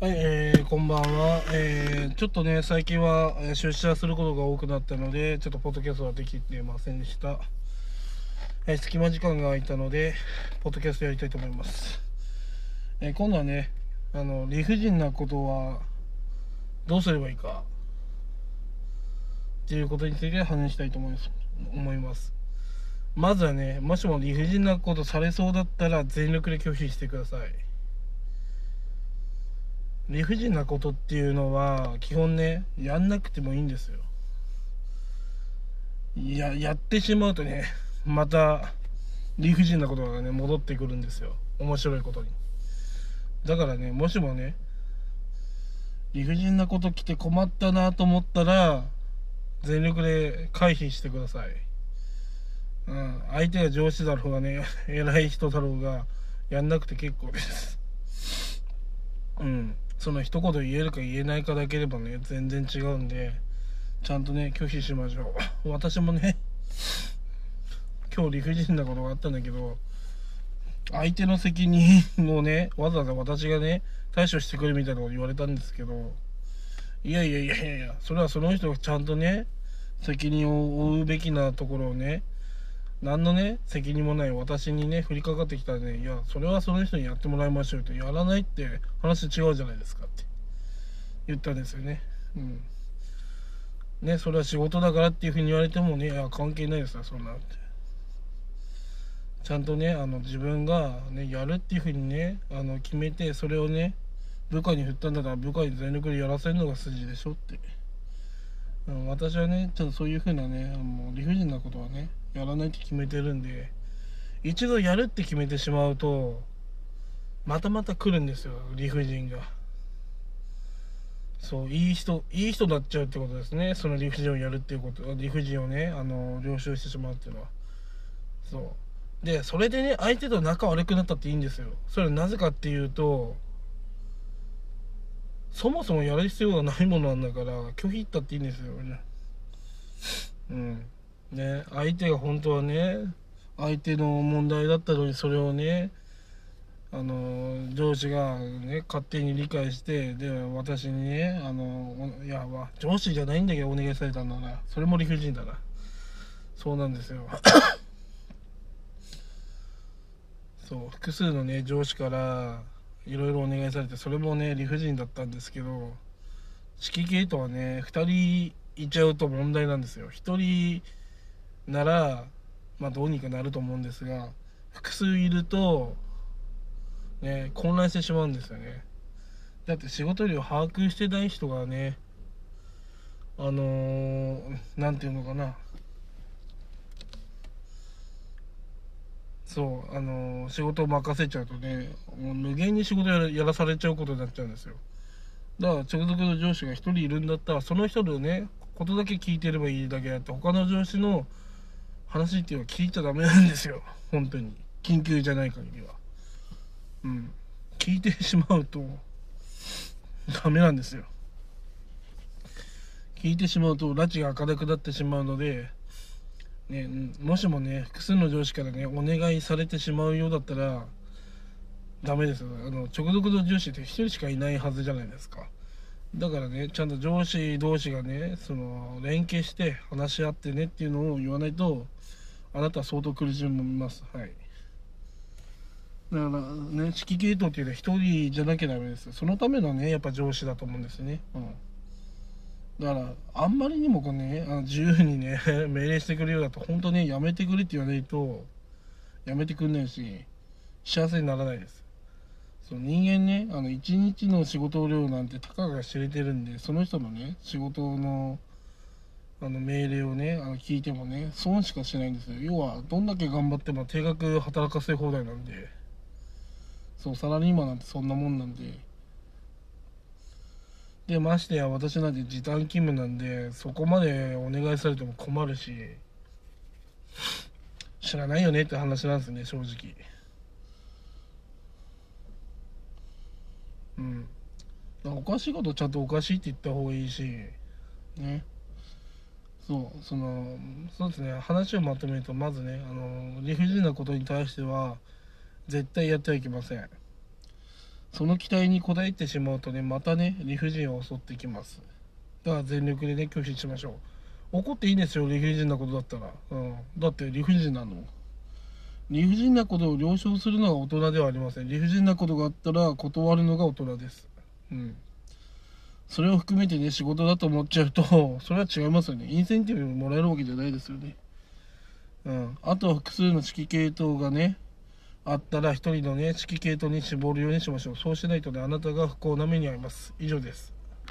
はい、えー、こんばんは。えー、ちょっとね、最近は出社することが多くなったので、ちょっとポッドキャストはできてませんでした。えー隙間時間が空いたので、ポッドキャストやりたいと思います。えー今度はね、あの、理不尽なことは、どうすればいいか、っていうことについて話したいと思います。思います。まずはね、もしも理不尽なことされそうだったら、全力で拒否してください。理不尽なことっていうのは基本ねやんなくてもいいんですよ。いややってしまうとねまた理不尽なことがね戻ってくるんですよ。面白いことに。だからねもしもね理不尽なこと来て困ったなと思ったら全力で回避してください。うん相手が上司だろうがね偉い人だろうがやんなくて結構です。うん。その一言言えるか言えないかだけでもね全然違うんでちゃんとね拒否しましょう。私もね今日理不尽なことがあったんだけど相手の責任をねわざわざ私がね対処してくれみたいなこと言われたんですけどいやいやいやいやそれはその人がちゃんとね責任を負うべきなところをね何のね責任もない私にね降りかかってきたらねいやそれはその人にやってもらいましょうとやらないって話違うじゃないですかって言ったんですよね。うん。ねそれは仕事だからっていうふうに言われてもねいや関係ないですよそんなって。ちゃんとねあの自分がねやるっていうふうにねあの決めてそれをね部下に振ったんだったら部下に全力でやらせるのが筋でしょって。うん、私はねちょっとそういうふうなねもう理不尽なことはねやらないって決めてるんで一度やるって決めてしまうとまたまた来るんですよ理不尽が。そういい人いい人になっちゃうってことですね。その理不尽をやるっていうこと理不尽をねあの了承してしまうっていうのは。そう。でそれでね相手と仲悪くなったっていいんですよ。それはなぜかっていうとそもそもやる必要がないものなんだから拒否ったっていいんですよ。ねうん。ね相手が本当はね相手の問題だったのにそれをねあの上司がね勝手に理解してで私にねあのいやまあ上司じゃないんだけどお願いされたんだなそれも理不尽だな。そうなんですよ。そう複数のね上司からいろいろお願いされてそれもね理不尽だったんですけど指揮系統はね2人いちゃうと問題なんですよ。1人ならまあどうにかなると思うんですが複数いるとね混乱してしまうんですよね。だって仕事量把握してない人がねあのー、ていうのかな。そうあのー仕事を任せちゃうとねもう無限に仕事やらやらされちゃうことになっちゃうんですよ。だから直属の上司が1人いるんだったらその人のねことだけ聞いてればいいだけあって他の上司の話っていうのは聞いちゃダメなんですよ。本当に。緊急じゃない限りは。うん。聞いてしまうとダメなんですよ。聞いてしまうと拉致が明るくなってしまうのでね、もしもね複数の上司からねお願いされてしまうようだったらダメですよ。あの直属の上司って1人しかいないはずじゃないですか。だからねちゃんと上司同士がねその連携して話し合ってねっていうのを言わないとあなたは相当苦しみます。はい。だからね指揮系統っていうのは1人じゃなきゃダメですそのためのねやっぱ上司だと思うんですね。うん。だからあんまりにもこうねあの自由にね 命令してくれるようだと本当ねやめてくれって言わないとやめてくんないし幸せにならないです。そう人間ねあの1日の仕事量なんてたかが知れてるんでその人のね仕事のあの命令をねあの聞いてもね損しかしないんですよ。要はどんだけ頑張っても定額働かせ放題なんで。そうサラリーマンなんてそんなもんなんで。でましてや私なんて時短勤務なんでそこまでお願いされても困るし知らないよねって話なんですね正直。うん。おかしいことちゃんとおかしいって言った方がいいしね。そうそのそうですね話をまとめるとまずねあの理不尽なことに対しては絶対やってはいけません。その期待に応えてしまうとねまたね理不尽を襲ってきます。だから全力でね拒否しましょう。怒っていいんですよ理不尽なことだったら、うん、だって理不尽なの。理不尽なことを了承するのが大人ではありません。理不尽なことがあったら断るのが大人です。うん。それを含めてね仕事だと思っちゃうと それは違いますよね。インセンティブもらえるわけじゃないですよね。うん。あとは複数の指揮系統がねあったら一人のね指揮系統に絞るようにしましょう。そうしないとねあなたが不幸な目に遭います。以上です。